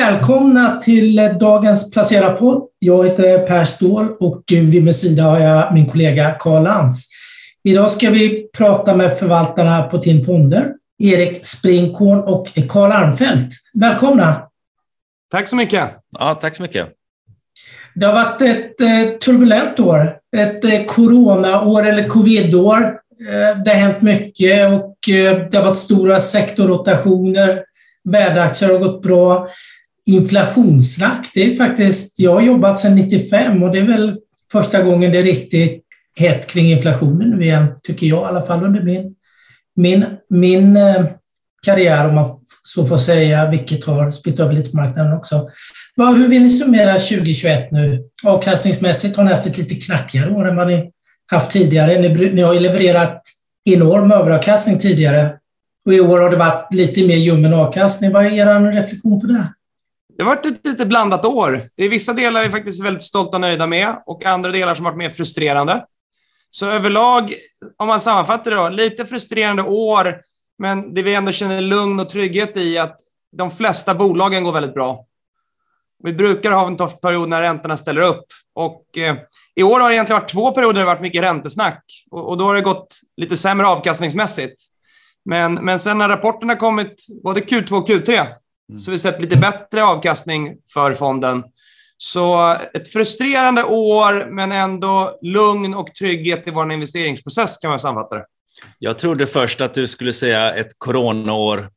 Välkomna till dagens Placera-podd. Jag heter Per Ståhl och vid min sida har jag min kollega Karl Lantz. Idag ska vi prata med förvaltarna på TIN Fonder, Erik Springkorn och Karl Armfelt. Välkomna! Tack så mycket! Ja, tack så mycket. Det har varit ett eh, turbulent år, ett eh, coronaår eller covidår. Eh, det har hänt mycket och det har varit stora sektorrotationer. Värdeaktier har gått bra inflationssnack, det är faktiskt, jag har jobbat sedan 95 och det är väl första gången det är riktigt hett kring inflationen nu igen, tycker jag i alla fall under min, min, min eh, karriär, om man så får säga, vilket har splitt över lite på marknaden också. Hur vill ni summera 2021 nu? Avkastningsmässigt har ni haft ett lite knackigare år än vad ni haft tidigare. Ni, ni har ju levererat enorm överavkastning tidigare och i år har det varit lite mer ljummen avkastning. Vad är er reflektion på det? Det har varit ett lite blandat år. Det är vissa delar vi är faktiskt väldigt stolta och nöjda med och andra delar som varit mer frustrerande. Så överlag, om man sammanfattar det då, lite frustrerande år, men det vi ändå känner lugn och trygghet i att de flesta bolagen går väldigt bra. Vi brukar ha en tuff period när räntorna ställer upp och eh, i år har det egentligen varit två perioder där det varit mycket räntesnack och, och då har det gått lite sämre avkastningsmässigt. Men, men sen när rapporterna kommit, både Q2 och Q3, Mm. Så vi sett lite bättre avkastning för fonden. Så ett frustrerande år, men ändå lugn och trygghet i vår investeringsprocess kan man sammanfatta det. Jag trodde först att du skulle säga ett coronaår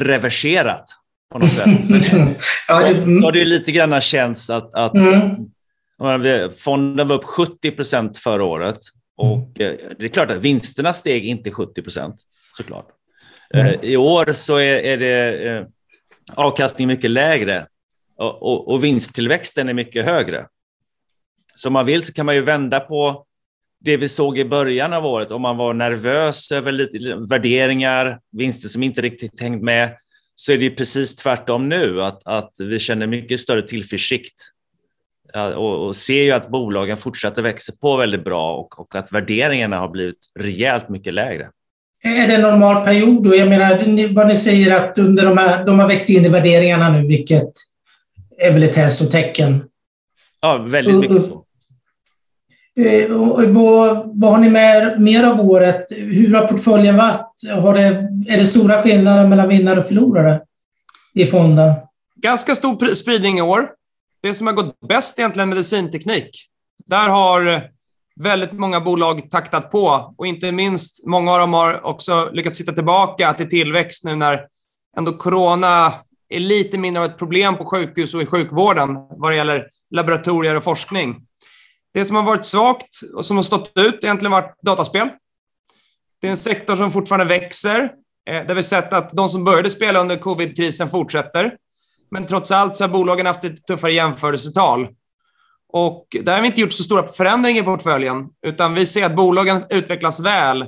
reverserat på något sätt. ja, det... Så har det lite grann känts att, att mm. fonden var upp 70 procent förra året och eh, det är klart att vinsterna steg inte 70 procent såklart. Mm. I år så är, är det eh, avkastningen mycket lägre och, och, och vinsttillväxten är mycket högre. Så om man vill så kan man ju vända på det vi såg i början av året, om man var nervös över lite, värderingar, vinster som inte riktigt hängt med, så är det precis tvärtom nu, att, att vi känner mycket större tillförsikt och, och ser ju att bolagen fortsätter växa på väldigt bra och, och att värderingarna har blivit rejält mycket lägre. Är det en normal period? Och jag menar, vad ni säger att under de, här, de har växt in i värderingarna nu, vilket är väl ett hälsotecken? Ja, väldigt mycket så. Eh, vad, vad har ni med mer av året? Hur har portföljen varit? Har det, är det stora skillnader mellan vinnare och förlorare i fonden? Ganska stor spridning i år. Det som har gått bäst är egentligen medicinteknik. Där har väldigt många bolag taktat på och inte minst många av dem har också lyckats sitta tillbaka till tillväxt nu när ändå corona är lite mindre av ett problem på sjukhus och i sjukvården vad det gäller laboratorier och forskning. Det som har varit svagt och som har stått ut har egentligen varit dataspel. Det är en sektor som fortfarande växer, eh, där vi sett att de som började spela under covid-krisen fortsätter. Men trots allt så har bolagen haft ett tuffare jämförelsetal. Och där har vi inte gjort så stora förändringar i portföljen, utan vi ser att bolagen utvecklas väl.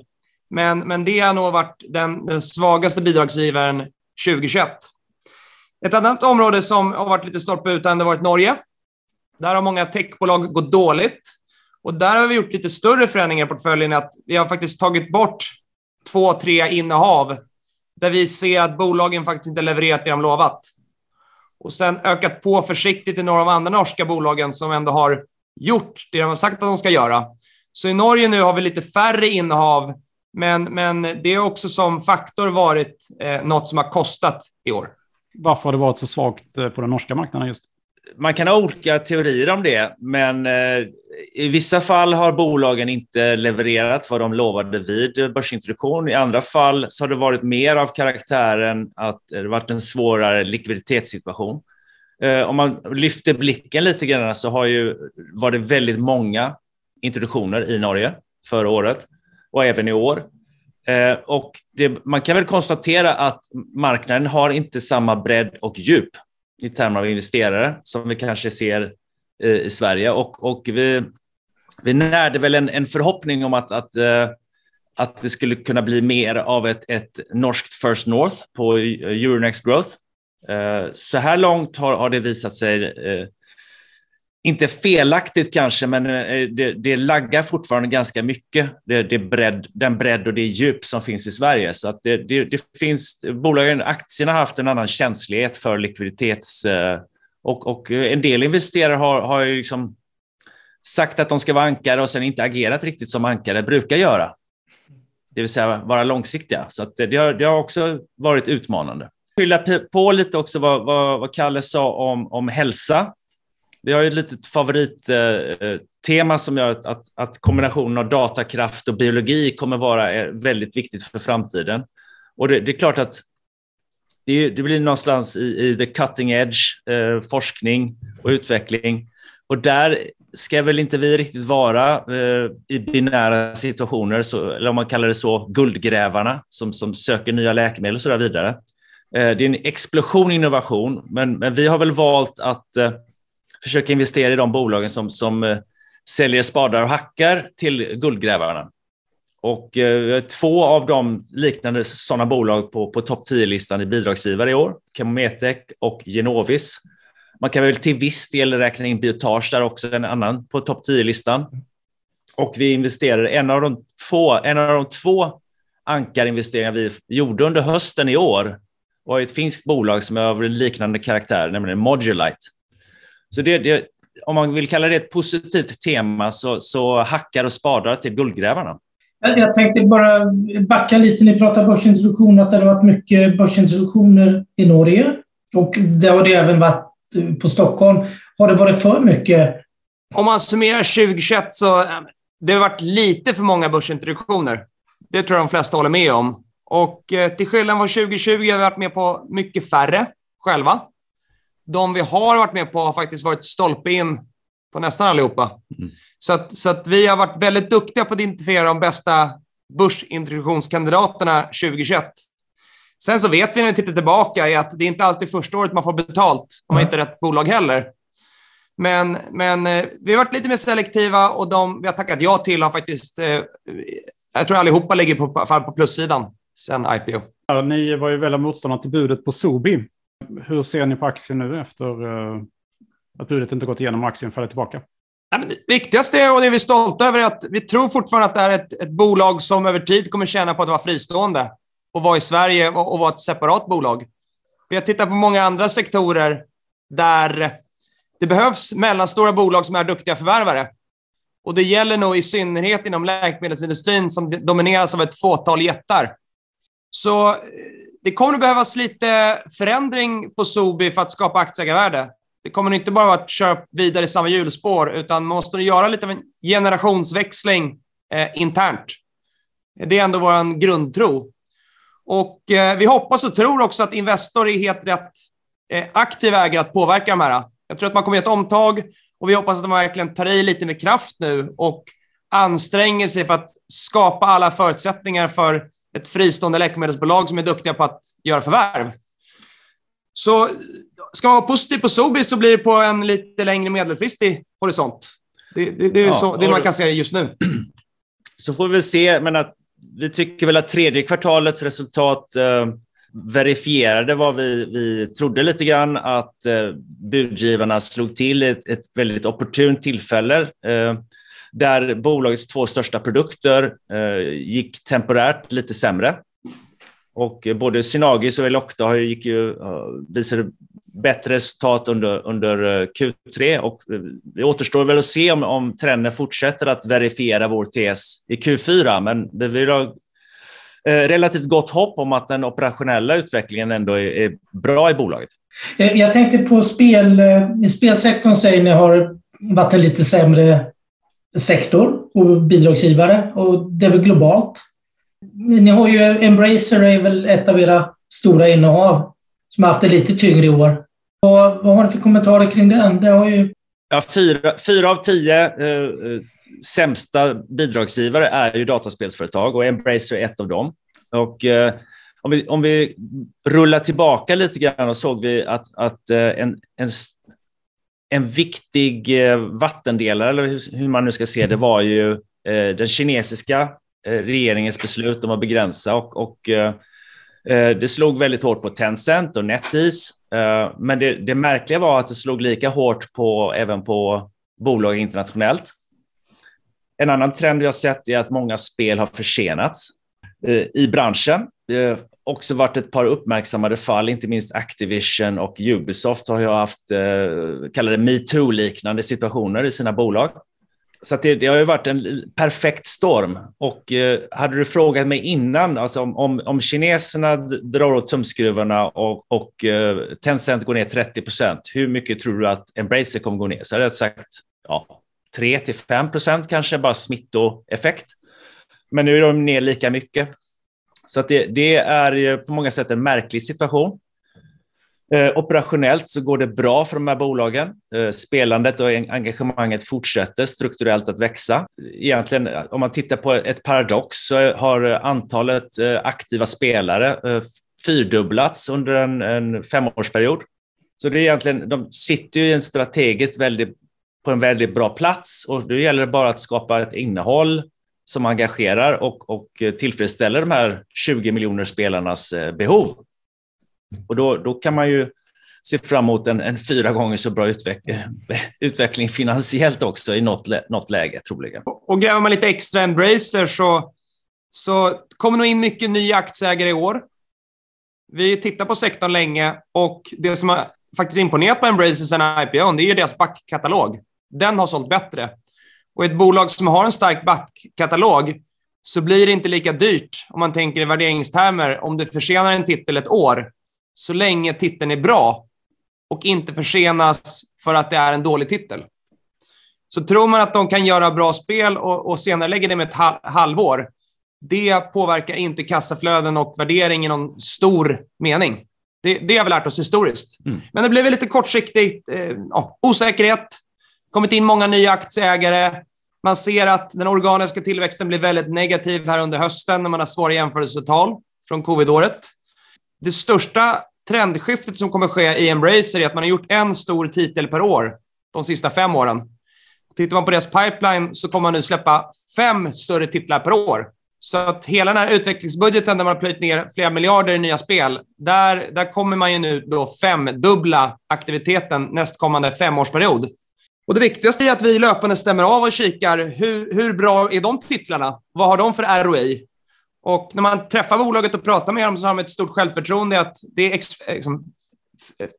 Men, men det har nog varit den, den svagaste bidragsgivaren 2021. Ett annat område som har varit lite stolpe utan har varit Norge. Där har många techbolag gått dåligt. Och där har vi gjort lite större förändringar i portföljen. Att vi har faktiskt tagit bort två, tre innehav där vi ser att bolagen faktiskt inte levererat det de lovat och sen ökat på försiktigt i några av de andra norska bolagen som ändå har gjort det de har sagt att de ska göra. Så i Norge nu har vi lite färre innehav, men, men det har också som faktor varit eh, något som har kostat i år. Varför har det varit så svagt eh, på den norska marknaden just? Man kan ha olika teorier om det, men eh, i vissa fall har bolagen inte levererat vad de lovade vid börsintroduktion. I andra fall så har det varit mer av karaktären att det varit en svårare likviditetssituation. Eh, om man lyfter blicken lite grann så har ju var det väldigt många introduktioner i Norge förra året och även i år. Eh, och det, man kan väl konstatera att marknaden har inte samma bredd och djup i termer av investerare som vi kanske ser eh, i Sverige och, och vi, vi närde väl en, en förhoppning om att, att, eh, att det skulle kunna bli mer av ett, ett norskt First North på eh, Euronext Growth. Så här långt har, har det visat sig inte felaktigt kanske, men eh, eh, det, det laggar fortfarande ganska mycket, det, det bredd, den bredd och det djup som finns i Sverige. Så att det, det, det finns, bolagen, aktierna har haft en annan känslighet för likviditets... Eh, och, och en del investerare har, har ju liksom sagt att de ska vara ankare och sen inte agerat riktigt som ankare brukar göra. Det vill säga vara långsiktiga. Så att det, har, det har också varit utmanande. Fylla på lite också vad, vad, vad Kalle sa om, om hälsa. Vi har ju ett litet favorittema eh, eh som gör att, att, att, kombinationen av datakraft och biologi kommer vara eh, väldigt viktigt för framtiden. Och det, det är klart att det, det, blir någonstans i, i the cutting edge, eh, forskning och utveckling. Och där ska väl inte vi riktigt vara eh, i binära situationer, så, eller om man kallar det så, guldgrävarna som, som söker nya läkemedel och så där vidare. Eh, det är en explosion innovation, men, men vi har väl valt att eh, försöka investera i de bolagen som, som eh, säljer spadar och hackar till guldgrävarna. Och eh, två av de liknande sådana bolag på, på topp 10-listan i bidragsgivare i år, Chemometec och Genovis. Man kan väl till viss del räkna in Biotage där också, en annan på topp 10-listan. Och vi investerade, en av de, få, en av de två ankarinvesteringar vi gjorde under hösten i år var ett finskt bolag som är av en liknande karaktär, nämligen Modulite. Så det, det, om man vill kalla det ett positivt tema så, så hackar och spadar till guldgrävarna. Jag tänkte bara backa lite. Ni pratar börsintroduktion, att det har varit mycket börsintroduktioner i Norge och det har det även varit på Stockholm. Har det varit för mycket? Om man summerar 2021 så det har varit lite för många börsintroduktioner. Det tror jag de flesta håller med om. Och eh, till skillnad från 2020 har vi varit med på mycket färre själva. De vi har varit med på har faktiskt varit stolpe in på nästan allihopa. Mm. Så, att, så att vi har varit väldigt duktiga på att identifiera de bästa börsintroduktionskandidaterna 2021. Sen så vet vi när vi tittar tillbaka är att det är inte alltid första året man får betalt om man inte är rätt bolag heller. Men, men eh, vi har varit lite mer selektiva och de vi har tackat ja till har faktiskt, eh, jag tror allihopa ligger på, på plussidan sen IPO. Ja, ni var ju väldigt motståndare till budet på Sobi. Hur ser ni på aktien nu efter eh, att budet inte gått igenom och aktien faller tillbaka? Ja, det viktigaste och det vi är stolta över är att vi tror fortfarande att det är ett, ett bolag som över tid kommer tjäna på att vara fristående och vara i Sverige och, och vara ett separat bolag. Vi har tittat på många andra sektorer där det behövs mellanstora bolag som är duktiga förvärvare. Och det gäller nog i synnerhet inom läkemedelsindustrin som domineras av ett fåtal jättar. Så det kommer att behövas lite förändring på Sobi för att skapa aktieägarvärde. Det kommer inte bara vara att köra vidare i samma hjulspår, utan man måste göra lite av en generationsväxling eh, internt. Det är ändå vår grundtro. Och eh, vi hoppas och tror också att Investor är helt rätt eh, aktiv ägare att påverka de här. Jag tror att man kommer att ett omtag och vi hoppas att de verkligen tar i lite med kraft nu och anstränger sig för att skapa alla förutsättningar för ett fristående läkemedelsbolag som är duktiga på att göra förvärv. Så ska man vara positiv på Sobi så blir det på en lite längre medelfristig horisont. Det, det, det är ja, så det man kan säga just nu. Så får vi se, men att vi tycker väl att tredje kvartalets resultat eh, verifierade vad vi, vi trodde lite grann, att eh, budgivarna slog till ett, ett väldigt opportunt tillfälle eh, där bolagets två största produkter eh, gick temporärt lite sämre. Och eh, både Synagis och Elocta gick ju, eh, visade bättre resultat under, under eh, Q3 och det återstår väl att se om, om trenden fortsätter att verifiera vår tes i Q4, men vi har eh, relativt gott hopp om att den operationella utvecklingen ändå är, är bra i bolaget. Jag tänkte på spel, spelsektorn säger ni har varit en lite sämre sektor och bidragsgivare och det är väl globalt. Ni har ju Embracer är väl ett av era stora innehav som har haft det lite tyngre i år. Och vad har ni för kommentarer kring den? Det har ju... Ja, fyra, fyra av tio eh, eh, sämsta bidragsgivare är ju dataspelsföretag och Embracer är ett av dem. Och, eh, om, vi, om vi rullar tillbaka lite grann och såg vi att, att eh, en, en, en viktig eh, vattendelare, eller hur, man nu ska se det, var ju eh, den kinesiska eh, regeringens beslut om att begränsa och, och det slog väldigt hårt på Tencent och NetEase, men det, det märkliga var att det slog lika hårt på, även på bolag internationellt. En annan trend vi har sett är att många spel har försenats i branschen. Också varit ett par uppmärksammade fall, inte minst Activision och Ubisoft har ju haft, eh, kallade metoo-liknande situationer i sina bolag. Så det, det, har ju varit en perfekt storm. Och eh, hade du frågat mig innan, alltså om, om, om kineserna drar åt tumskruvarna och, och eh, Tencent går ner 30 procent, hur mycket tror du att Embracer kommer gå ner? Så hade jag sagt ja, 3 till 5 procent kanske, bara smittoeffekt. Men nu är de ner lika mycket. Så att det, det är på många sätt en märklig situation. Eh, operationellt så går det bra för de här bolagen. Eh, spelandet och engagemanget fortsätter strukturellt att växa. Egentligen, om man tittar på ett paradox, så har antalet eh, aktiva spelare eh, fyrdubblats under en, en femårsperiod. Så det är egentligen, de sitter ju i en strategiskt väldigt, på en väldigt bra plats och då gäller det bara att skapa ett innehåll som engagerar och, och tillfredsställer de här 20 miljoner spelarnas eh, behov. Och då, då kan man ju se fram emot en, en fyra gånger så bra utveck utveckling finansiellt också i något, något läge troligen. Och, och gräver man lite extra Embracer så, så kommer nog in mycket nya aktieägare i år. Vi tittar på sektorn länge och det som har faktiskt imponerat på Embracer sen IPO, det är ju deras backkatalog. Den har sålt bättre. Och ett bolag som har en stark backkatalog så blir det inte lika dyrt om man tänker i värderingstermer om du försenar en titel ett år så länge titeln är bra och inte försenas för att det är en dålig titel. Så tror man att de kan göra bra spel och, och senare lägger det med ett halvår, det påverkar inte kassaflöden och värdering i någon stor mening. Det, det har vi lärt oss historiskt. Mm. Men det blev lite kortsiktigt eh, osäkerhet kommit in många nya aktieägare. Man ser att den organiska tillväxten blir väldigt negativ här under hösten när man har svåra jämförelsetal från covidåret det största trendskiftet som kommer ske i Embracer är att man har gjort en stor titel per år de sista fem åren. Tittar man på deras pipeline så kommer man nu släppa fem större titlar per år. Så att hela den här utvecklingsbudgeten där man har plöjt ner flera miljarder i nya spel, där, där kommer man ju nu då femdubbla aktiviteten nästkommande femårsperiod. Och det viktigaste är att vi löpande stämmer av och kikar hur, hur bra är de titlarna? Vad har de för ROI? Och när man träffar bolaget och pratar med dem så har de ett stort självförtroende att det är liksom,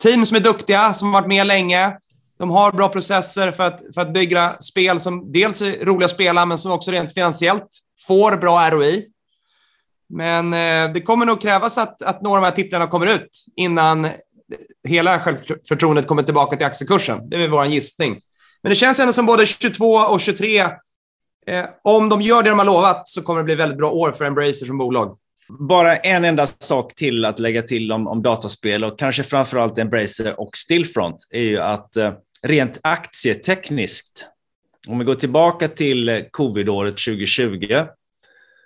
team som är duktiga, som har varit med länge. De har bra processer för att, för att bygga spel som dels är roliga att spela, men som också rent finansiellt får bra ROI. Men eh, det kommer nog krävas att, att några av de här titlarna kommer ut innan hela självförtroendet kommer tillbaka till aktiekursen. Det är vår gissning. Men det känns ändå som både 22 och 23 Eh, om de gör det de har lovat så kommer det bli väldigt bra år för Embracer som bolag. Bara en enda sak till att lägga till om, om dataspel och kanske framförallt Embracer och Stillfront är ju att eh, rent aktietekniskt, om vi går tillbaka till eh, covidåret 2020,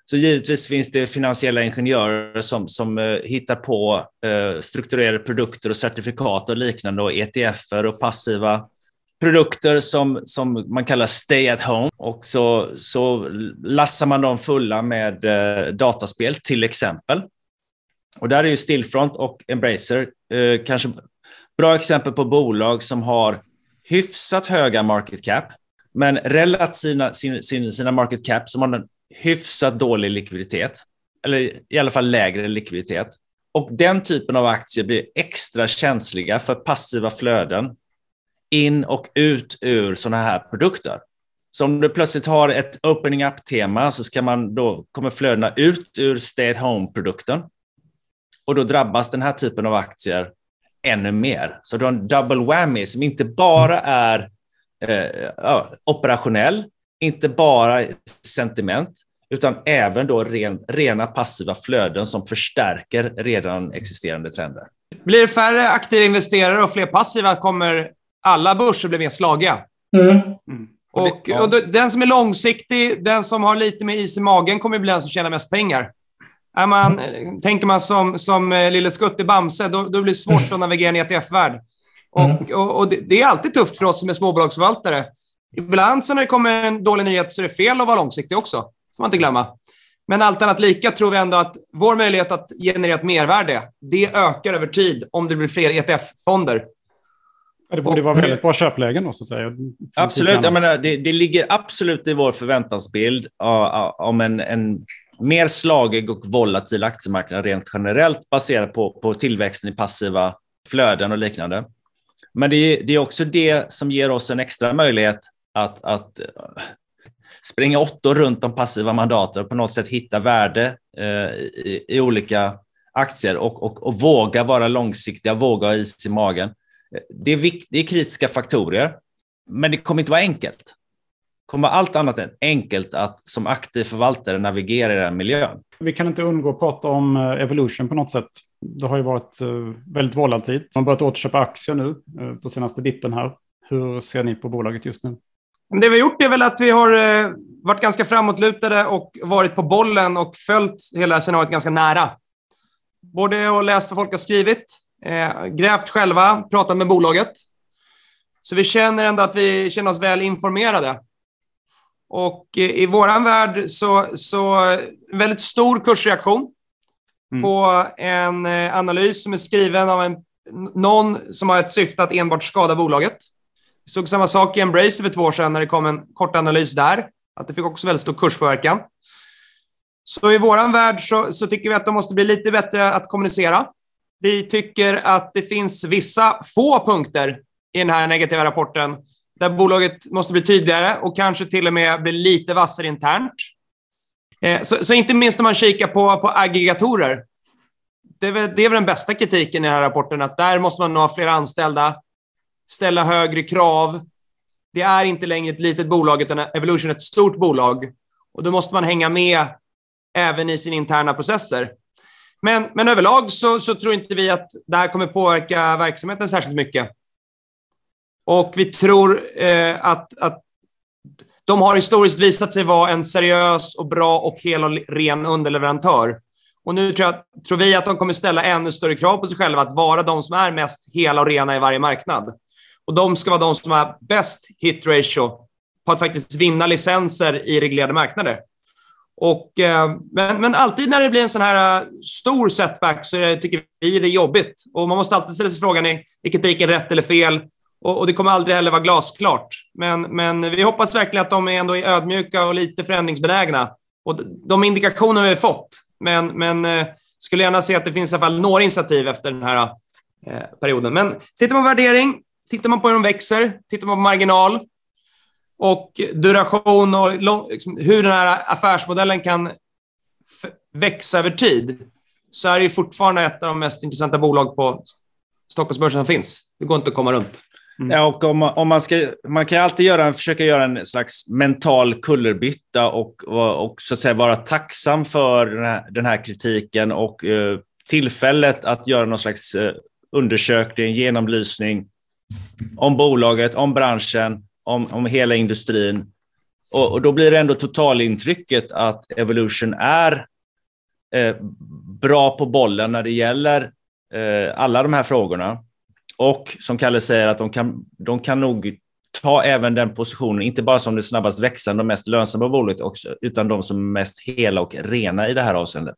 så givetvis finns det finansiella ingenjörer som, som eh, hittar på eh, strukturerade produkter och certifikat och liknande och ETFer och passiva produkter som, som man kallar stay at home och så, så lassar man dem fulla med eh, dataspel till exempel. Och där är ju Stillfront och Embracer eh, kanske bra exempel på bolag som har hyfsat höga market cap, men relativt sina, sina, sina market cap som har en hyfsat dålig likviditet, eller i alla fall lägre likviditet. Och den typen av aktier blir extra känsliga för passiva flöden in och ut ur sådana här produkter. Så om du plötsligt har ett opening up-tema så ska man då, kommer flödena ut ur stay at home-produkten. Och då drabbas den här typen av aktier ännu mer. Så du har en double whammy som inte bara är eh, operationell, inte bara sentiment, utan även då ren, rena passiva flöden som förstärker redan existerande trender. Blir det färre aktiva investerare och fler passiva kommer alla börser blir mer slagiga. Mm. Mm. Och, och, den som är långsiktig, den som har lite mer is i magen, kommer bli den som tjänar mest pengar. Är man, mm. Tänker man som, som eh, Lille Skutt i Bamse, då, då blir det svårt att navigera i en ETF-värld. Och, mm. och, och det, det, är alltid tufft för oss som är småbolagsförvaltare. Ibland så när det kommer en dålig nyhet så är det fel att vara långsiktig också. Det får man inte glömma. Men allt annat lika tror vi ändå att vår möjlighet att generera ett mervärde, det ökar över tid om det blir fler ETF-fonder. Det borde vara väldigt bra köplägen då, så att säga. Absolut. Jag menar, det, det ligger absolut i vår förväntansbild om en, en mer slagig och volatil aktiemarknad rent generellt baserat på, på tillväxten i passiva flöden och liknande. Men det är, det är också det som ger oss en extra möjlighet att, att springa åttor runt de passiva mandaten och på något sätt hitta värde eh, i, i, olika aktier och, och, och, våga vara långsiktiga, våga ha is i magen. Det är, vikt, det är kritiska faktorer, men det kommer inte vara enkelt. Det kommer allt annat än enkelt att som aktiv förvaltare navigera i den miljön. Vi kan inte undgå att prata om eh, Evolution på något sätt. Det har ju varit eh, väldigt volatilt. Man har börjat återköpa aktier nu eh, på senaste dippen här. Hur ser ni på bolaget just nu? Det vi har gjort är väl att vi har varit ganska framåtlutade och varit på bollen och följt hela scenariot ganska nära. Både och läst vad folk har skrivit, eh, grävt själva, pratat med bolaget. Så vi känner ändå att vi känner oss väl informerade. Och eh, i vår värld så, så en väldigt stor kursreaktion mm. på en analys som är skriven av en, någon som har ett syfte att enbart skada bolaget. Vi såg samma sak i Embrace för två år sedan när det kom en kort analys där, att det fick också väldigt stor kurspåverkan. Så i vår värld så, så, tycker vi att de måste bli lite bättre att kommunicera. Vi tycker att det finns vissa få punkter i den här negativa rapporten där bolaget måste bli tydligare och kanske till och med bli lite vassare internt. Eh, så, så, inte minst när man kikar på, på aggregatorer. Det är, väl, det är väl den bästa kritiken i den här rapporten, att där måste man ha fler anställda ställa högre krav. Det är inte längre ett litet bolag, utan Evolution är ett stort bolag. Och då måste man hänga med även i sina interna processer. Men, men överlag så, så tror inte vi att det här kommer påverka verksamheten särskilt mycket. Och vi tror eh, att, att de har historiskt visat sig vara en seriös och bra och hel och ren underleverantör. Och nu tror, jag, tror vi att de kommer ställa ännu större krav på sig själva att vara de som är mest hela och rena i varje marknad. Och de ska vara de som har bäst hit ratio på att faktiskt vinna licenser i reglerade marknader. Och, eh, men, men alltid när det blir en sån här eh, stor setback så tycker vi det är jobbigt. Och man måste alltid ställa sig frågan är, är gick rätt eller fel? Och, och, det kommer aldrig heller vara glasklart. Men, men vi hoppas verkligen att de ändå är ödmjuka och lite förändringsbenägna. Och de indikationer vi har fått. Men, men eh, skulle gärna se att det finns i alla fall några initiativ efter den här perioden. Men tittar man på värdering Tittar man på hur de växer, tittar man på marginal och duration och liksom hur den här affärsmodellen kan växa över tid, så är det fortfarande ett av de mest intressanta bolag på Stockholmsbörsen som finns. Det går inte att komma runt. Mm. Ja, och om, om man, ska, man kan alltid göra, försöka göra en slags mental kullerbytta och, och, och så att säga vara tacksam för den här, den här kritiken och eh, tillfället att göra någon slags eh, undersökning, genomlysning om bolaget, om branschen, om, om hela industrin. Och, och, då blir det ändå totalintrycket att Evolution är eh, bra på bollen när det gäller eh, alla de här frågorna. Och som Kalle säger, att de kan, de kan nog ta även den positionen, inte bara som det snabbast växande och mest lönsamma bolaget, också, utan de som är mest hela och rena i det här avseendet.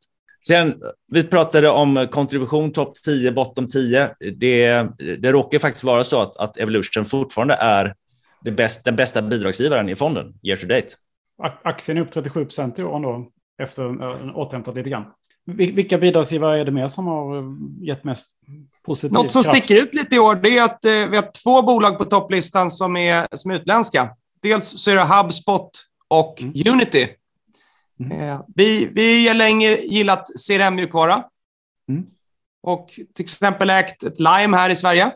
Sen, vi pratade om kontribution topp 10, bottom 10. Det, det råkar faktiskt vara så att, att Evolution fortfarande är det bäst, den bästa bidragsgivaren i fonden year to date. Aktien är upp 37 procent i år ändå, efter uh, återhämtat lite grann. Vilka bidragsgivare är det mer som har eh, gett mest positiv Något som kraft? sticker ut lite i år det är att eh, vi har två bolag på topplistan som är, som är utländska. Dels så är det HubSpot och mm. Unity Mm. Eh, vi, vi har länge gillat CRM-mjukvara mm. och till exempel ägt ett Lime här i Sverige.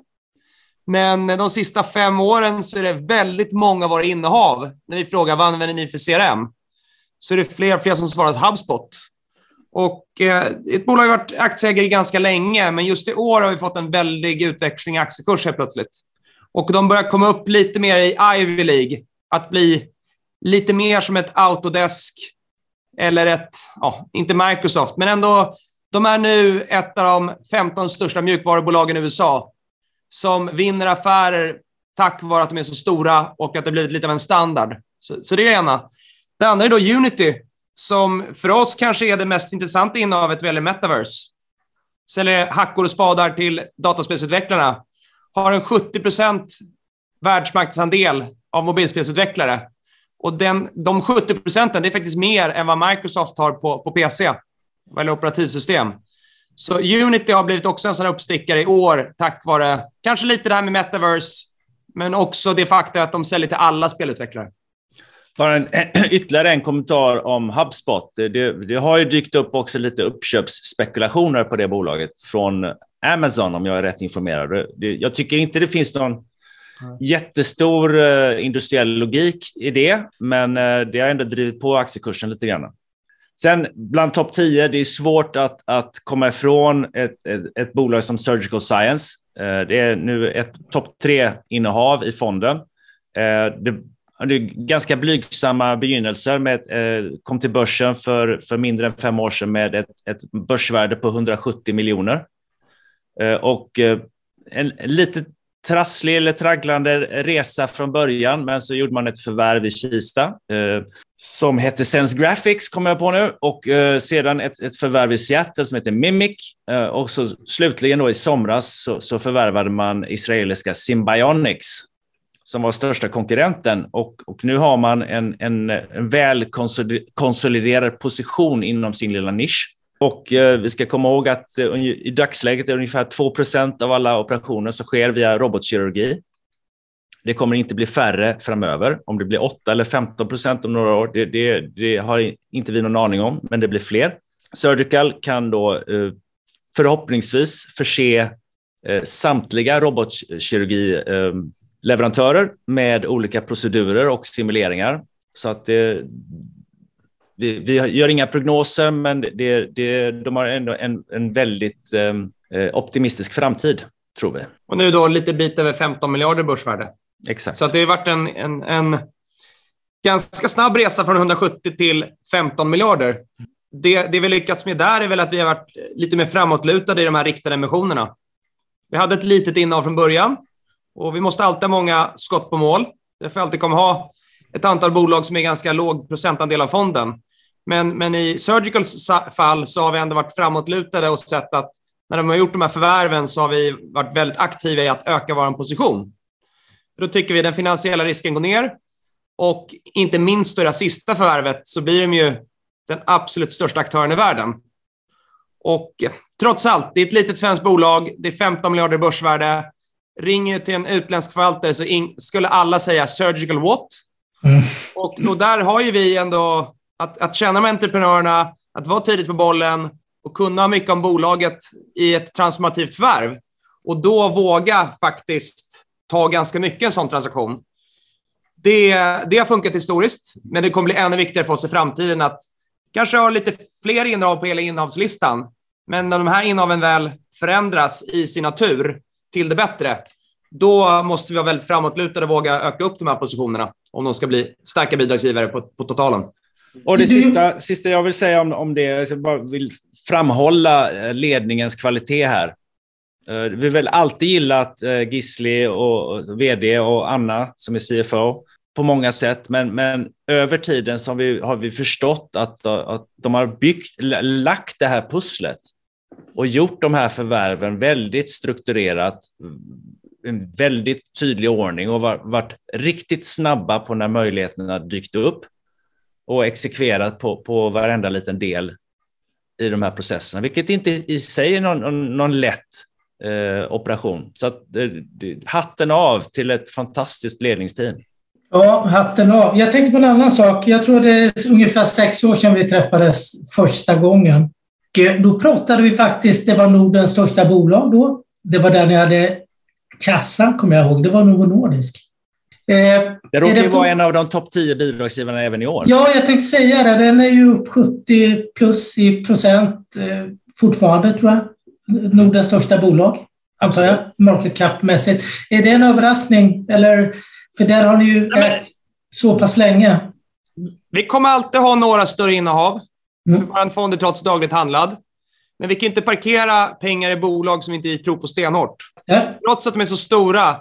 Men de sista fem åren så är det väldigt många av våra innehav, när vi frågar vad använder ni för CRM, så är det fler och fler som svarat HubSpot. Och eh, ett bolag har varit aktieägare ganska länge, men just i år har vi fått en väldig utväxling i aktiekurs helt plötsligt. Och de börjar komma upp lite mer i Ivy League, att bli lite mer som ett Autodesk eller ett, ja, inte Microsoft, men ändå, de är nu ett av de 15 största mjukvarubolagen i USA som vinner affärer tack vare att de är så stora och att det blivit lite av en standard. Så, så det är det ena. Det andra är då Unity, som för oss kanske är det mest intressanta innehavet vad gäller metaverse. Säljer hackor och spadar till dataspelsutvecklarna. har en 70% världsmarknadsandel av mobilspelsutvecklare. Och den, de 70 procenten, det är faktiskt mer än vad Microsoft har på, på PC, gäller operativsystem. Så Unity har blivit också en sån uppstickare i år, tack vare kanske lite det här med metaverse, men också det faktum att de säljer till alla spelutvecklare. Bara en, ytterligare en kommentar om HubSpot. Det, det, har ju dykt upp också lite uppköpsspekulationer på det bolaget från Amazon, om jag är rätt informerad. Det, jag tycker inte det finns någon jättestor uh, industriell logik i det, men uh, det har ändå drivit på aktiekursen lite grann. Sen bland topp 10, det är svårt att, att komma ifrån ett, ett, ett bolag som Surgical Science. Eh, det är nu ett topp 3-innehav i fonden. Eh, det, det är ganska blygsamma begynnelser. Med, eh, kom till börsen för, för mindre än fem år sedan med ett, ett börsvärde på 170 miljoner. Och en, en lite trasslig eller tragglande resa från början, men så gjorde man ett förvärv i Kista eh, som hette Sense Graphics, kommer jag på nu, och eh, sedan ett, ett förvärv i Seattle som heter Mimic. Eh, och så slutligen då i somras så, så förvärvade man israeliska Symbionics som var största konkurrenten och, och nu har man en, en, en väl konsoliderad position inom sin lilla nisch. Och eh, vi ska komma ihåg att eh, i dagsläget är det ungefär 2% av alla operationer som sker via robotkirurgi. Det kommer inte bli färre framöver. Om det blir 8 eller 15 om några år, det, det, det, har inte vi någon aning om, men det blir fler. Surgical kan då eh, förhoppningsvis förse eh, samtliga robotkirurgileverantörer eh, med olika procedurer och simuleringar. Så att det, vi, vi gör inga prognoser, men det, det, de har ändå en, en väldigt ehm, eh, optimistisk framtid, tror vi. Och nu då lite bit över 15 miljarder börsvärde. Exakt. Så det har varit en, en, en ganska snabb resa från 170 till 15 miljarder. Det, det vi lyckats med där är väl att vi har varit lite mer framåtlutade i de här riktade emissionerna. Vi hade ett litet innehav från början och vi måste alltid ha många skott på mål. Därför alltid kommer ha ett antal bolag som är ganska låg procentandel av fonden. Men, men i Surgicals fall så har vi ändå varit framåtlutade och sett att när de har gjort de här förvärven så har vi varit väldigt aktiva i att öka vår position. För då tycker vi att den finansiella risken går ner och inte minst då det sista förvärvet så blir de ju den absolut största aktören i världen. Och trots allt, det är ett litet svenskt bolag, det är 15 miljarder i börsvärde. Ringer till en utländsk förvaltare så skulle alla säga surgical what? Mm. Och, och, där har ju vi ändå att, att känna med entreprenörerna, att vara tidigt på bollen och kunna mycket om bolaget i ett transformativt förvärv. Och då våga faktiskt ta ganska mycket en sån transaktion. Det, det har funkat historiskt, men det kommer bli ännu viktigare för oss i framtiden att kanske ha lite fler innehav på hela innehavslistan. Men när de här innehaven väl förändras i sin natur till det bättre, då måste vi vara väldigt framåtlutade och våga öka upp de här positionerna om de ska bli starka bidragsgivare på, på totalen. Och det sista, sista jag vill säga om, om det, jag bara vill framhålla eh, ledningens kvalitet här. Eh, vi vill alltid gillat eh, Gisli och vd och Anna som är CFO på många sätt, men, men över tiden så har vi, har vi förstått att, att de har byggt, lagt det här pusslet och gjort de här förvärven väldigt strukturerat, en väldigt tydlig ordning och varit riktigt snabba på när möjligheterna dykt upp och exekverat på, på varenda liten del i de här processerna, vilket inte i sig är någon, någon, lätt eh, operation. Så att, eh, hatten av till ett fantastiskt ledningsteam. Ja, hatten av. Jag tänkte på en annan sak. Jag tror det är ungefär sex år sedan vi träffades första gången. Eh, då pratade vi faktiskt, det var Nordens största bolag då. Det var där ni hade kassan, kommer jag ihåg. Det var Novo Nordisk. Eh, det råkar ju vara en av de topp 10 bidragsgivarna även i år. Ja, jag tänkte säga det. Den är ju upp 70 plus i procent eh, fortfarande, tror jag. Nordens största bolag, antar jag, market cap-mässigt. Är det en överraskning? Eller, för där har ni ju ja, ägt så pass länge. Vi kommer alltid ha några större innehav. Mm. Vår fond är trots dagligt handlad. Men vi kan inte parkera pengar i bolag som vi inte tror på stenhårt. Ja. Trots att de är så stora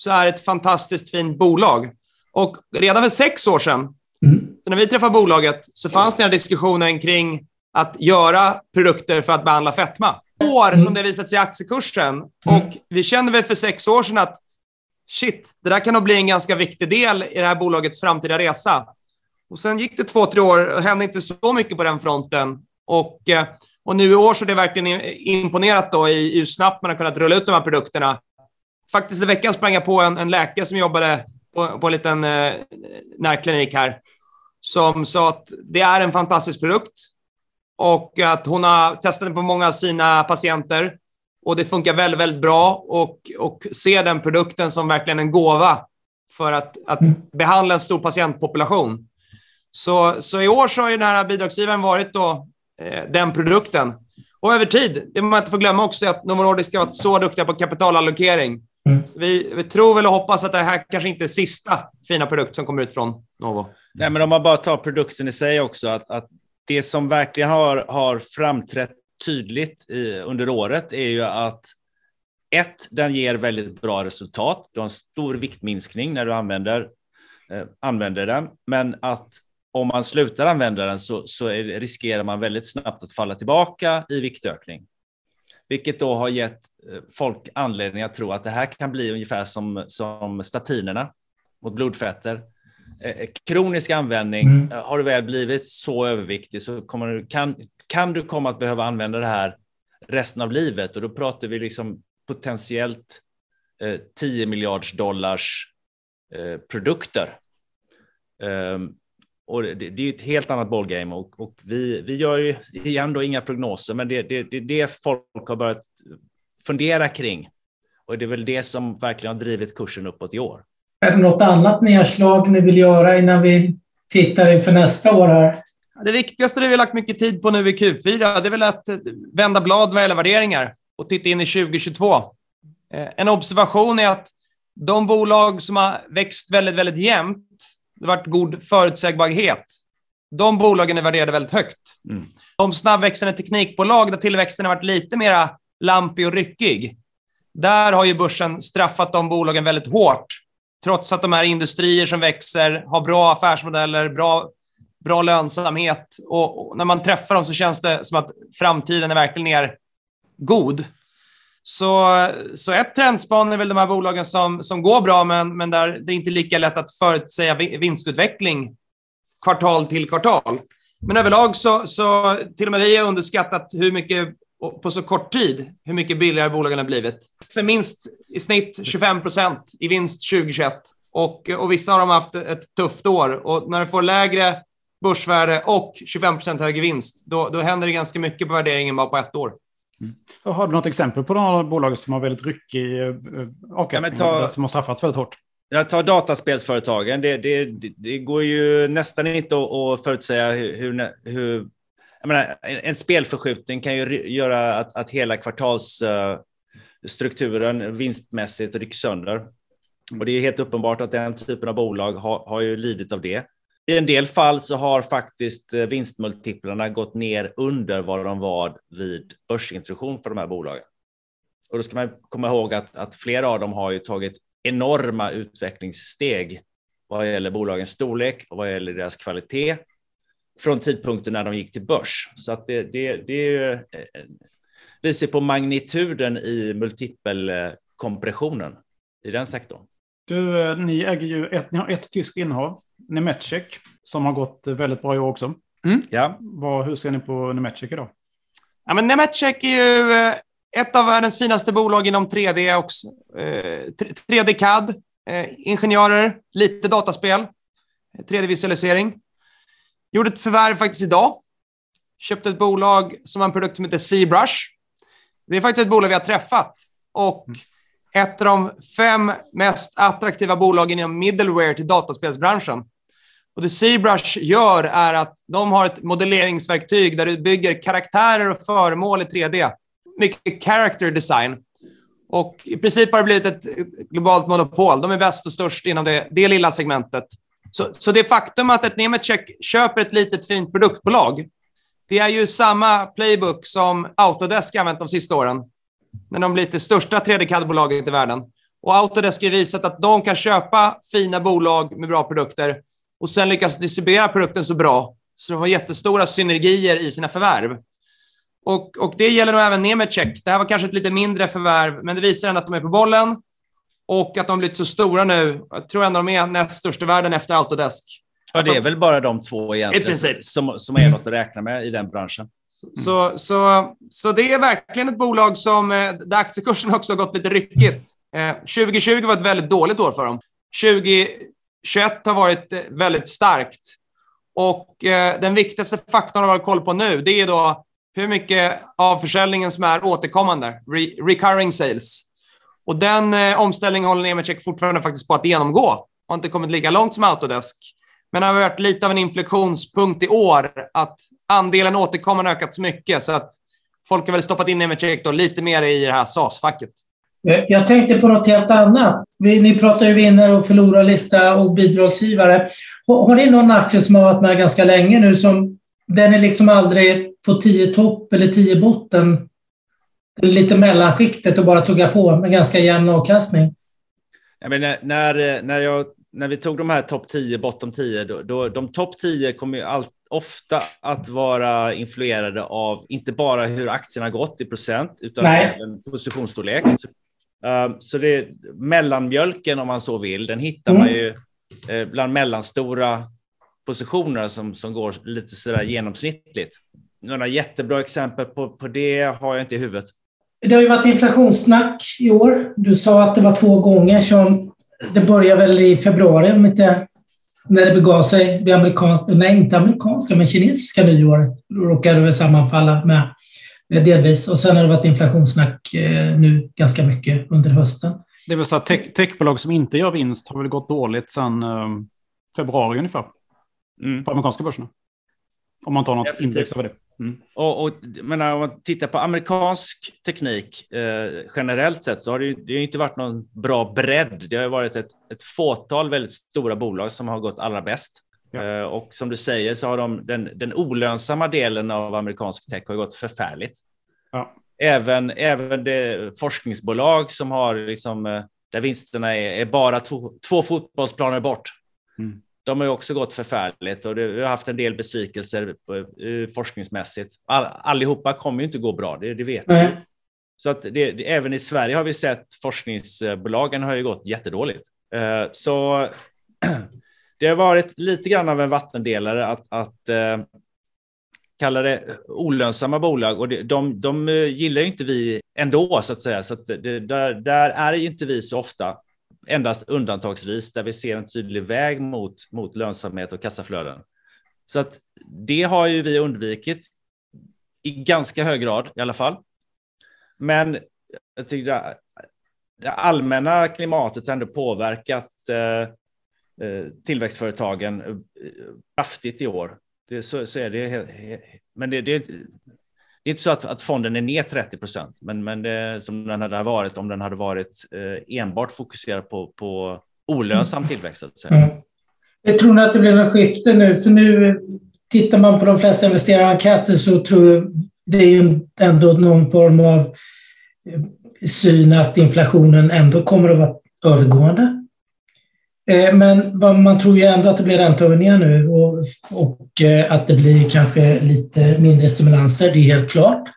så är det ett fantastiskt fint bolag. Och redan för sex år sedan, mm. när vi träffade bolaget, så fanns den här diskussionen kring att göra produkter för att behandla fetma. år som det visat sig i aktiekursen. Mm. Och vi kände väl för sex år sedan att shit, det där kan nog bli en ganska viktig del i det här bolagets framtida resa. Och sen gick det två, tre år och hände inte så mycket på den fronten. Och, eh, och nu i år så är det verkligen imponerat då i hur snabbt man har kunnat rulla ut de här produkterna. Faktiskt i veckan sprang jag på en, en läkare som jobbade på, på en liten eh, närklinik här som sa att det är en fantastisk produkt och att hon har testat den på många av sina patienter och det funkar väldigt, väldigt bra och, och se den produkten som verkligen en gåva för att, att mm. behandla en stor patientpopulation. Så, så i år så har ju den här bidragsgivaren varit då, eh, den produkten. Och över tid, det man inte får glömma också är att Novo Nordisk ska vara så duktiga på kapitalallokering. Mm. Vi, vi, tror väl och hoppas att det här kanske inte är sista fina produkt som kommer ut från Novo. Nej, men om man bara tar produkten i sig också, att, att det som verkligen har, har framträtt tydligt i, under året är ju att ett, den ger väldigt bra resultat. Du har en stor viktminskning när du använder, eh, använder den, men att om man slutar använda den så, så är, riskerar man väldigt snabbt att falla tillbaka i viktökning. Vilket då har gett eh, folk anledning att tro att det här kan bli ungefär som, som statinerna mot blodfetter. Eh, kronisk användning, mm. Eh, har du väl blivit så överviktig så kommer, kan, kan du komma att behöva använda det här resten av livet och då pratar vi liksom potentiellt eh, 10 miljarders dollars eh, produkter. Um, och det, det, är ett helt annat bollgame och, och vi, vi gör ju igen då inga prognoser, men det är det, det, det folk har börjat fundera kring. Och det är väl det som verkligen har drivit kursen uppåt i år. Är det något annat nedslag ni vill göra innan vi tittar inför nästa år här? Det viktigaste det vi har lagt mycket tid på nu i Q4, det är väl att vända blad vad gäller värderingar och titta in i 2022. Eh, en observation är att de bolag som har växt väldigt, väldigt jämnt, det varit god förutsägbarhet, de bolagen är värderade väldigt högt. Mm. De snabbväxande teknikbolag där tillväxten har varit lite mer lampig och ryckig, där har ju börsen straffat de bolagen väldigt hårt trots att de är industrier som växer, har bra affärsmodeller, bra, bra lönsamhet och, och, när man träffar dem så känns det som att framtiden är verkligen är god. Så, så ett trendspan är väl de här bolagen som, som går bra, men, men där det är inte lika lätt att förutsäga vinstutveckling kvartal till kvartal. Men överlag så, så till och med vi har underskattat hur mycket på så kort tid, hur mycket billigare bolagen har blivit. Så minst i snitt 25 procent i vinst 2021. Och, och vissa har de haft ett tufft år. Och när du får lägre börsvärde och 25 procent högre vinst, då, då händer det ganska mycket på värderingen bara på ett år. Mm. Har du något exempel på några bolag som har väldigt ryckig eh, avkastning, ja, som har straffats väldigt hårt? Jag tar dataspelsföretagen. Det, det, det, går ju nästan inte att förutsäga hur, hur, menar, en spelförskjutning kan ju göra att, att hela kvartalsstrukturen vinstmässigt rycks sönder. Och det är helt uppenbart att den typen av bolag har, har ju lidit av det. I en del fall så har faktiskt eh, vinstmultiplarna gått ner under vad de var vid börsintroduktion för de här bolagen. Och då ska man komma ihåg att, att flera av dem har ju tagit enorma utvecklingssteg vad gäller bolagens storlek och vad gäller deras kvalitet från tidpunkten när de gick till börs. Så att det, det, det eh, visar på magnituden i multipelkompressionen i den sektorn. Du, eh, ni äger ju ett, ni har ett tyskt innehav, Nemetschek, som har gått väldigt bra i år också. Mm. Ja. Vad, hur ser ni på Nemetschek idag? Ja, men Nemetschek är ju eh, ett av världens finaste bolag inom 3D också. 3D CAD, ingenjörer, lite dataspel, 3D-visualisering. Gjorde ett förvärv faktiskt idag. Köpte ett bolag som har en produkt som heter ZBrush. Det är faktiskt ett bolag vi har träffat. Och ett av de fem mest attraktiva bolagen inom middleware till dataspelsbranschen. Och det ZBrush gör är att de har ett modelleringsverktyg där du bygger karaktärer och föremål i 3D. Mycket character design. Och i princip har det blivit ett globalt monopol. De är bäst och störst inom det, det lilla segmentet. Så, så det faktum att ett Nemetschek köper ett litet fint produktbolag, det är ju samma playbook som Autodesk använt de sista åren, när de blir det största 3D-CAD-bolaget i världen. Och Autodesk har visat att de kan köpa fina bolag med bra produkter och sen lyckas distribuera produkten så bra så de har jättestora synergier i sina förvärv. Och, och det gäller nog även Nemecek. Det här var kanske ett lite mindre förvärv, men det visar ändå att de är på bollen och att de har blivit så stora nu. Jag tror ändå de är näst störst i världen efter Autodesk. Ja, det är väl bara de två egentligen som, som är något att räkna med i den branschen. Mm. Så, så, så det är verkligen ett bolag som, eh, där aktiekursen också har gått lite ryckigt. Eh, 2020 var ett väldigt dåligt år för dem. 21 har varit eh, väldigt starkt. Och eh, den viktigaste faktorn att ha koll på nu, det är då hur mycket av försäljningen som är återkommande, re recurring sales. Och den eh, omställningen håller Nemetschek fortfarande faktiskt på att genomgå. Har inte kommit lika långt som Autodesk. Men det har varit lite av en inflektionspunkt i år att andelen återkommande ökat så mycket så att folk har väl stoppat in Nemetschek lite mer i det här SAS-facket. Eh, jag tänkte på något helt annat. Ni pratar ju vinnare och förlorarlista och bidragsgivare. Har ni någon aktie som har varit med ganska länge nu som den är liksom aldrig på 10 topp eller 10 botten? Lite mellanskiktet och bara tugga på med ganska jämn avkastning? Jag menar, när, när, jag, när vi tog de här topp 10, bottom 10, då, då, de topp 10 kommer ju allt, ofta att vara influerade av inte bara hur aktierna gått i procent, utan Nej. även positionsstorlek. Uh, så det är mellanmjölken, om man så vill, den hittar mm. man ju uh, bland mellanstora positioner som, som går lite sådär genomsnittligt. Några jättebra exempel på, på det har jag inte i huvudet. Det har ju varit inflationssnack i år. Du sa att det var två gånger som det började väl i februari, om inte när det begav sig det amerikanska, nej inte amerikanska, men kinesiska nyåret råkade väl sammanfalla med eh, delvis. Och sen har det varit inflationssnack eh, nu ganska mycket under hösten. Det vill säga tech, techbolag som inte gör vinst har väl gått dåligt sedan um, februari ungefär. Mm. På amerikanska börserna. Om man tar något Definitivt. index över det. Mm. Och, och menar, om man tittar på amerikansk teknik eh, generellt sett så har det, ju, det har inte varit någon bra bredd. Det har varit ett, ett fåtal väldigt stora bolag som har gått allra bäst. Ja. Eh, och som du säger så har de, den, den olönsamma delen av amerikansk tech har gått förfärligt. Ja. Även, även det forskningsbolag som har liksom, eh, där vinsterna är, är bara två, två fotbollsplaner bort. Mm de har också gått förfärligt och vi har haft en del besvikelser uh, forskningsmässigt. All, allihopa kommer ju inte gå bra, det, det vet vi. Så att det, det, även i Sverige har vi sett forskningsbolagen har ju gått jättedåligt. Uh, så det har varit lite grann av en vattendelare att, att eh, kalla det olönsamma bolag och det, de, de eh, gillar ju inte vi ändå så att säga. Så att det, där, där är ju inte vi så ofta endast undantagsvis där vi ser en tydlig väg mot, mot lönsamhet och kassaflöden. Så att det har ju vi undvikit i ganska hög grad i alla fall. Men jag tycker det, det allmänna klimatet har ändå påverkat eh tillväxtföretagen eh, kraftigt i år. Det, så, så är det. Men det, det, det är inte så att, att fonden är ner 30 procent, men, men det, som den hade varit om den hade varit eh, enbart fokuserad på, på olönsam mm. tillväxt. Säga. Mm. Jag tror att det blir en skifte nu, för nu tittar man på de flesta investerarenkäter så tror jag det är ju ändå någon form av eh, syn att inflationen ändå kommer att vara övergående. Eh, men man tror ju ändå att det blir räntehöjningar nu och, och eh, att det blir kanske lite mindre stimulanser, det är helt klart.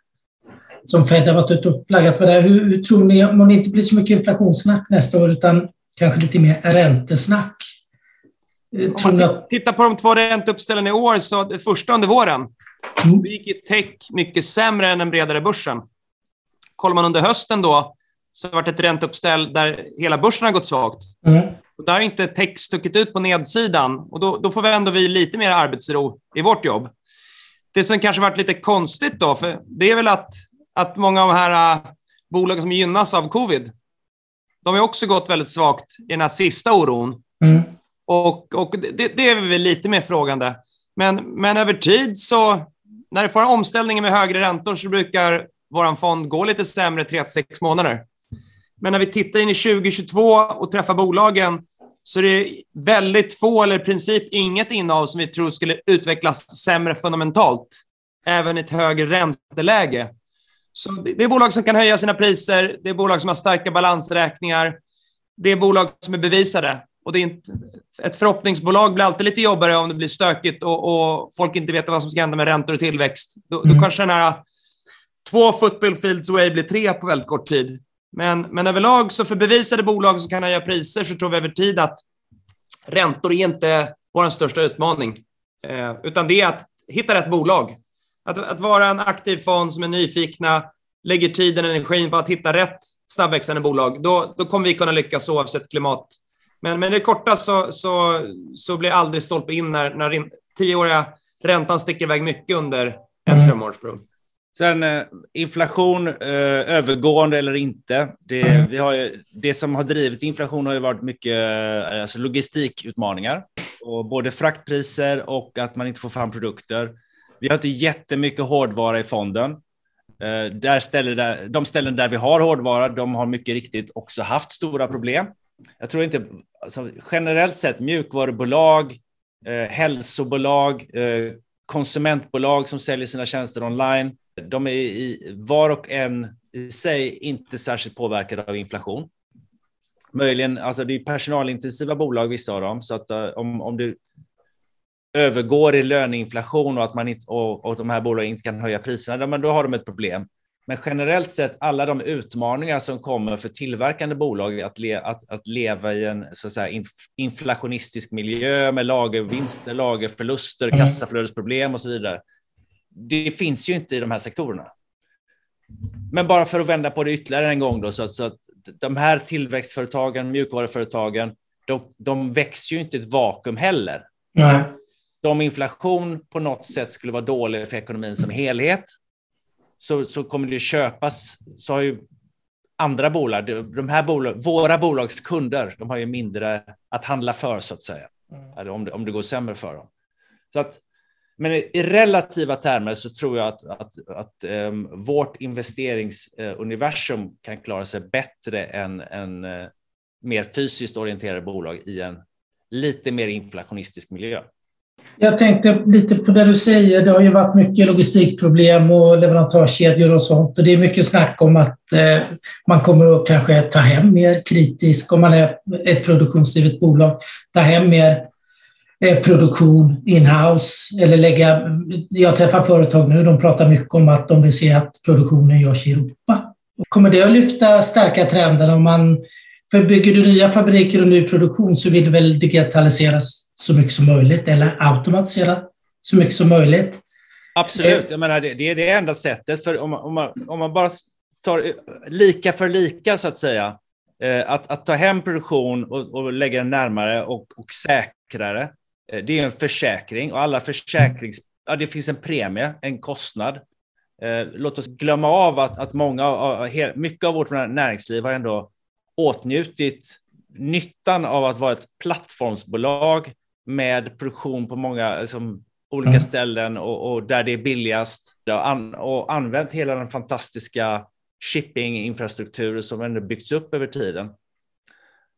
Som Fed har varit ute och flaggat för det. Hur, hur tror ni, om det inte blir så mycket inflationssnack nästa år utan kanske lite mer räntesnack? Eh, om man tittar på de två ränteuppställen i år, så det första under våren, mm. då gick tech mycket sämre än den bredare börsen. Kollar man under hösten då, så har det varit ett ränteuppställ där hela börsen har gått svagt. Mm. Och där har inte tech stuckit ut på nedsidan och då, då får vi ändå vi lite mer arbetsro i vårt jobb. Det som kanske varit lite konstigt då, för det är väl att, att många av de här uh, bolagen som gynnas av covid, de har också gått väldigt svagt i den här sista oron. Mm. Och, och det, det, är vi väl lite mer frågande. Men, men över tid så, när det får en omställning med högre räntor så brukar vår fond gå lite sämre 3-6 månader. Men när vi tittar in i 2022 och träffar bolagen så är det väldigt få, eller i princip inget innehav som vi tror skulle utvecklas sämre fundamentalt, även i ett högre ränteläge. Så det är bolag som kan höja sina priser, det är bolag som har starka balansräkningar, det är bolag som är bevisade. Och det är inte, ett förhoppningsbolag blir alltid lite jobbigare om det blir stökigt och, och folk inte vet vad som ska hända med räntor och tillväxt. Då, mm. då kanske den här två football fields away blir tre på väldigt kort tid. Men, men överlag, så för bevisade bolag som kan höja priser, så tror vi över tid att räntor är inte vår största utmaning, eh, utan det är att hitta rätt bolag. Att, att vara en aktiv fond som är nyfikna, lägger tiden och energin på att hitta rätt snabbväxande bolag, då, då kommer vi kunna lyckas oavsett klimat. Men, men det korta så, så, så blir aldrig stolpe in när, när tioåriga räntan sticker iväg mycket under en mm. femårsperiod. Sen eh, inflation, eh, övergående eller inte. Det, mm. vi har ju, det som har drivit inflation har ju varit mycket eh, alltså logistikutmaningar. Och både fraktpriser och att man inte får fram produkter. Vi har inte jättemycket hårdvara i fonden. Där ställer där, de ställen där vi har hårdvara, de har mycket riktigt också haft stora problem. Jag tror inte, alltså, generellt sett mjukvarubolag, hälsobolag, konsumentbolag som säljer sina tjänster online, de är i, var och en i sig inte särskilt påverkade av inflation. Möjligen, alltså det är personalintensiva bolag, vissa av dem, så att uh, om, om du övergår i löneinflation och att man inte, och, och de här bolagen inte kan höja priserna, men då har de ett problem. Men generellt sett, alla de utmaningar som kommer för tillverkande bolag att, le, att, att leva i en så att säga, inflationistisk miljö med lagervinster, lagerförluster, mm. kassaflödesproblem och så vidare. Det finns ju inte i de här sektorerna. Men bara för att vända på det ytterligare en gång då, så så att de här tillväxtföretagen, mjukvaruföretagen, de, de växer ju inte i ett vakuum heller. Nej. Om inflation på något sätt skulle vara dålig för ekonomin som helhet, så, så kommer det köpas, så har ju andra bolag, de här bolag, våra bolags kunder, de har ju mindre att handla för så att säga, mm. om, det, om det går sämre för dem. Så att, men i relativa termer så tror jag att, att, att um, vårt investeringsuniversum eh, kan klara sig bättre än, än uh, mer fysiskt orienterade bolag i en lite mer inflationistisk miljö. Jag tänkte lite på det du säger. Det har ju varit mycket logistikproblem och leverantörskedjor och sånt. Och det är mycket snack om att eh, man kommer att kanske ta hem mer kritisk om man är ett produktionsdrivet bolag. Ta hem mer produktion in-house eller lägga... Jag träffar företag nu, de pratar mycket om att de vill se att produktionen görs i Europa. Kommer det att lyfta starka trenden om man... För bygger du nya fabriker och ny produktion så vill du väl digitaliseras så mycket som möjligt eller automatisera så mycket som möjligt. Absolut, jag menar, det, det är det enda sättet. För om man, om man, om man bara tar lika för lika, så att säga, eh, att, att ta hem produktion och, och lägga den närmare och, och säkrare, eh, det är en försäkring och alla försäkrings... Ja, det finns en premie, en kostnad. Eh, låt oss glömma av att, att många, mycket av vårt näringsliv har ändå åtnjutit nyttan av att vara ett plattformsbolag med produktion på många liksom, olika ställen och, och, där det är billigast och, an, och använt hela den fantastiska shippinginfrastruktur som ändå byggts upp över tiden.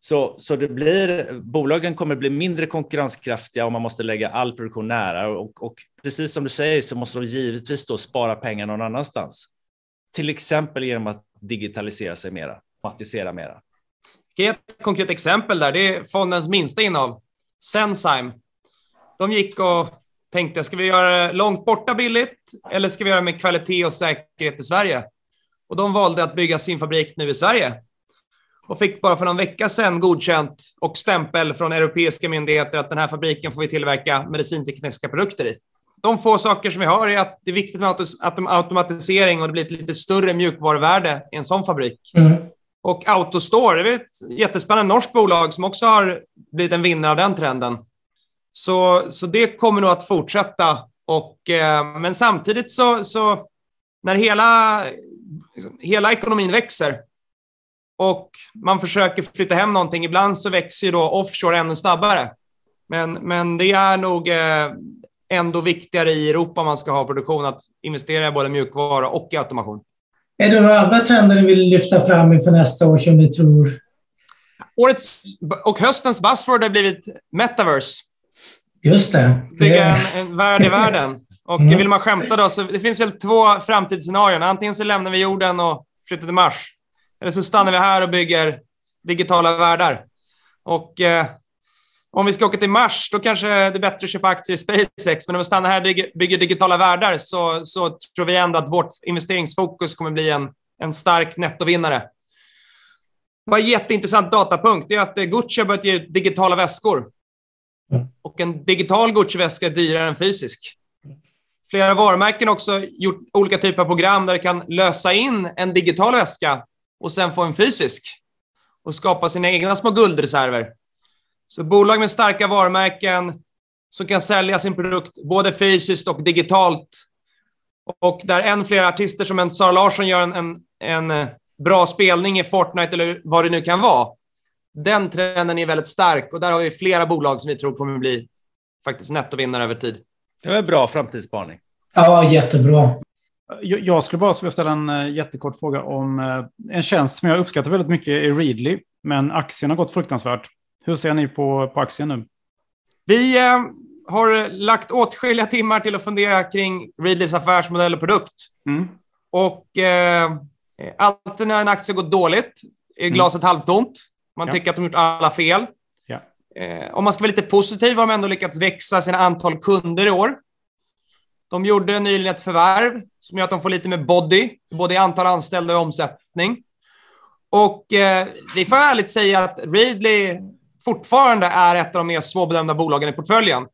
Så, så det blir, bolagen kommer bli mindre konkurrenskraftiga om man måste lägga all produktion nära och, och precis som du säger så måste de givetvis då spara pengar någon annanstans. Till exempel genom att digitalisera sig mera, automatisera mera. Ett konkret exempel där, det är fondens minsta innehav, Sensime. De gick och tänkte, ska vi göra det långt borta billigt eller ska vi göra det med kvalitet och säkerhet i Sverige? Och de valde att bygga sin fabrik nu i Sverige och fick bara för någon vecka sedan godkänt och stämpel från europeiska myndigheter att den här fabriken får vi tillverka medicintekniska produkter i. De få saker som vi har är att det är viktigt med automatisering och det blir ett lite större mjukvaruvärde i en sån fabrik. Mm. Och Autostore, det är ett jättespännande norskt bolag som också har blivit en vinnare av den trenden. Så, så det kommer nog att fortsätta. Och, eh, men samtidigt så, så när hela, hela ekonomin växer och man försöker flytta hem någonting, ibland så växer ju då offshore ännu snabbare. Men, men det är nog eh, ändå viktigare i Europa om man ska ha produktion att investera i både mjukvara och i automation. Är det några andra trender ni vill lyfta fram inför nästa år som ni tror? Årets och höstens buzzword har blivit metaverse. Just det. Bygga en, en värld i världen. Och mm. vill man skämta då, så det finns väl två framtidsscenarion. Antingen så lämnar vi jorden och flyttar till Mars. Eller så stannar vi här och bygger digitala världar. Och eh, Om vi ska åka till Mars, då kanske det är bättre att köpa aktier i SpaceX. Men om vi stannar här och bygger digitala världar så, så tror vi ändå att vårt investeringsfokus kommer bli en, en stark nettovinnare. Vad en jätteintressant datapunkt är att Gucci har börjat ge ut digitala väskor. Mm. Och en digital Gucci-väska är dyrare än fysisk. Flera varumärken har också gjort olika typer av program där du kan lösa in en digital väska och sen få en fysisk och skapa sina egna små guldreserver. Så bolag med starka varumärken som kan sälja sin produkt både fysiskt och digitalt. Och där än fler artister som en Sara Larsson gör en, en, en eh, bra spelning i Fortnite eller vad det nu kan vara. Den trenden är väldigt stark och där har vi flera bolag som vi tror kommer bli faktiskt nettovinnare över tid. Det var en bra framtidsspaning. Ja, jättebra. Jag skulle bara ställa en eh, jättekort fråga om eh, en tjänst som jag uppskattar väldigt mycket är Readly, men aktien har gått fruktansvärt. Hur ser ni på, på aktien nu? Vi eh, har lagt åtskilliga timmar till att fundera kring Readlys affärsmodell och produkt. Mm. Och eh, alltid när en aktie går dåligt är mm. glaset mm. halvtomt. Man ja. tycker att de gjort alla fel. Ja. Eh, om man ska vara lite positiv har de ändå lyckats växa sina antal kunder i år. De gjorde nyligen ett förvärv som gör att de får lite mer body, både i antal anställda och omsättning. Och eh, vi får ärligt säga att Readly fortfarande är ett av de mer svårbedömda bolagen i portföljen.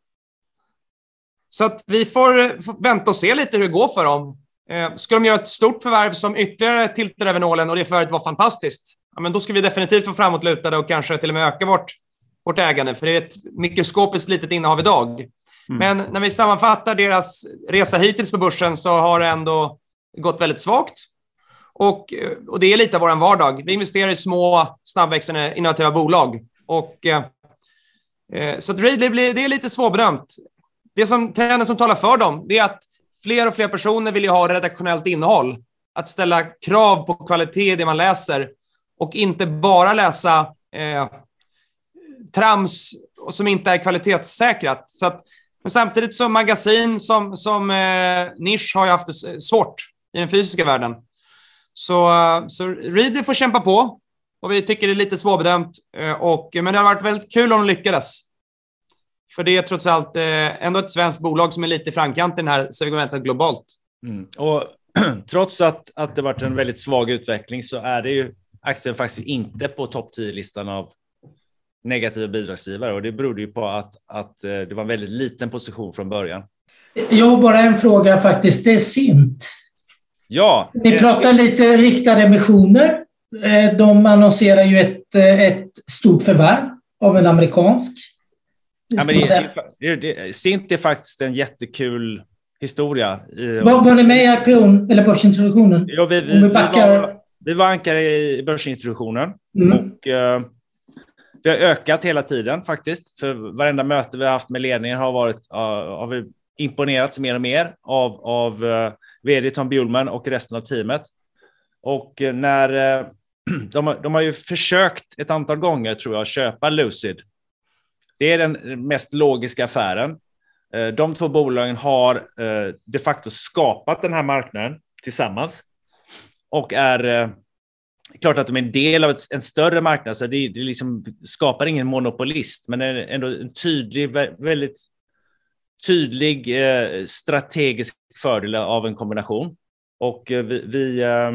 Så att vi får, får vänta och se lite hur det går för dem. Eh, ska de göra ett stort förvärv som ytterligare tiltar över nålen och det förvärvet var fantastiskt, ja, men då ska vi definitivt vara framåtlutade och kanske till och med öka vårt, vårt ägande, för det är ett mikroskopiskt litet innehav idag. Mm. Men när vi sammanfattar deras resa hittills på börsen så har det ändå gått väldigt svagt. Och, eh, och det är lite av vår vardag. Vi investerar i små, snabbväxande, innovativa bolag. Och, eh, eh så att det, blir, det är lite svårbedömt. Det som, trenden som talar för dem det är att fler och fler personer vill ha redaktionellt innehåll. Att ställa krav på kvalitet i det man läser och inte bara läsa eh, trams som inte är kvalitetssäkrat. Så att men samtidigt som magasin som, som eh, nisch har ju haft det svårt i den fysiska världen. Så, så Reader får kämpa på och vi tycker det är lite svårbedömt. Eh, och, men det har varit väldigt kul om de lyckades. För det är trots allt eh, ändå ett svenskt bolag som är lite i framkant i den här segmentet globalt. Mm. Och trots att, att det varit en väldigt svag utveckling så är det ju aktien faktiskt inte på topp 10-listan av negativa bidragsgivare och det berodde ju på att, att eh, det var en väldigt liten position från början. Jag har bara en fråga faktiskt. Det är Sint. Ja. Ni pratar lite riktade emissioner. Eh, de annonserar ju ett, eh, ett stort förvärv av en amerikansk. Ja, men det, det, Sint är faktiskt en jättekul historia. Var, var ni med i IPO eller börsintroduktionen? Ja, vi, vi, vi, backar... vi, var, vi var ankare i börsintroduktionen. Mm. Och, vi har ökat hela tiden faktiskt. För varenda möte vi har haft med ledningen har varit har vi imponerats mer och mer av, av eh, vd Tom Bjulman och resten av teamet. Och eh, när eh, de, de har ju försökt ett antal gånger tror jag köpa Lucid. Det är den mest logiska affären. De två bolagen har de facto skapat den här marknaden tillsammans och är klart att de är en del av ett, en större marknad, så det, det liksom skapar ingen monopolist, men är ändå en tydlig, väldigt tydlig eh, strategisk fördel av en kombination. Och eh, vi, vi, eh,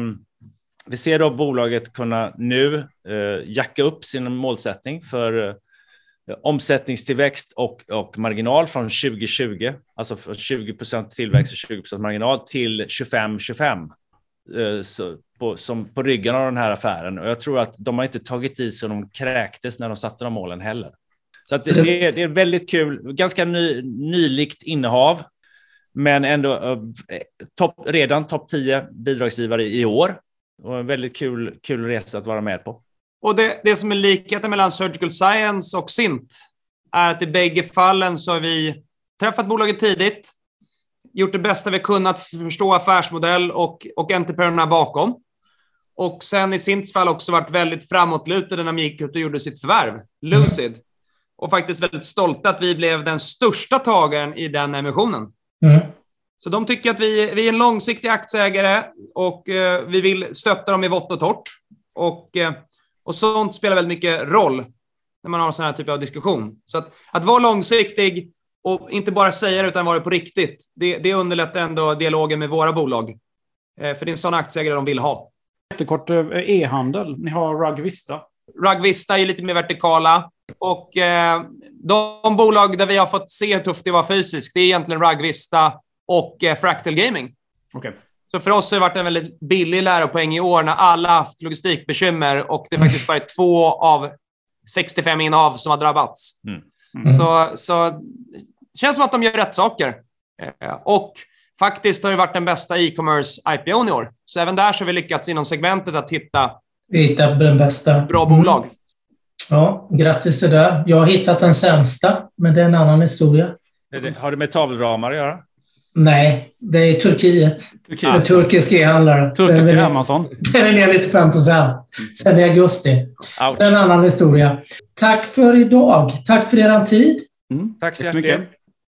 vi, ser då bolaget kunna nu eh, jacka upp sin målsättning för eh, omsättningstillväxt och, och marginal från 2020, alltså från 20 procent tillväxt och 20 marginal till 25-25 eh, på, som på ryggen av den här affären. Och jag tror att de har inte tagit i så de kräktes när de satte de målen heller. Så att det, det, är, det är väldigt kul, ganska ny, nylikt innehav, men ändå eh, top, redan topp 10 bidragsgivare i år. Och en väldigt kul, kul resa att vara med på. Och det, det som är likheten mellan Surgical Science och Sint är att i bägge fallen så har vi träffat bolaget tidigt, gjort det bästa vi kunnat för att förstå affärsmodell och, och entreprenörerna bakom. Och sen i Sints fall också varit väldigt framåtlutade när de gick ut och gjorde sitt förvärv, Lucid. Mm. Och faktiskt väldigt stolta att vi blev den största tagaren i den emissionen. Mm. Så de tycker att vi, vi är en långsiktig aktieägare och eh, vi vill stötta dem i vått och torrt. Och, eh, och sånt spelar väldigt mycket roll när man har sån här typ av diskussion. Så att, att vara långsiktig och inte bara säga det utan vara det på riktigt, det, det underlättar ändå dialogen med våra bolag. Eh, för det är en sån aktieägare de vill ha. Jättekort eh, e-handel. Ni har Rugvista. Rugvista är lite mer vertikala. Och eh, de bolag där vi har fått se hur tufft det var fysiskt, det är egentligen Rugvista och eh, Fractal Gaming. Okay. Så för oss har det varit en väldigt billig läropoäng i år när alla haft logistikbekymmer och det faktiskt bara är två av 65 innehav som har drabbats. Mm. Mm. Så, så det känns som att de gör rätt saker. Eh, och faktiskt har det varit den bästa e-commerce IPO i år. Så även där så har vi lyckats inom segmentet att hitta, hitta den bästa. bra bolag. Mm. Ja, grattis till det. Jag har hittat den sämsta, men det är en annan historia. Har det med tavelramar att göra? Nej, det är Turkiet. Turkiet. En turkisk e-handlare. Turkiska Amazon. Den är ner 95 procent sen i augusti. Ouch. Det är en annan historia. Tack för idag. Tack för er tid. Mm. Tack så mycket.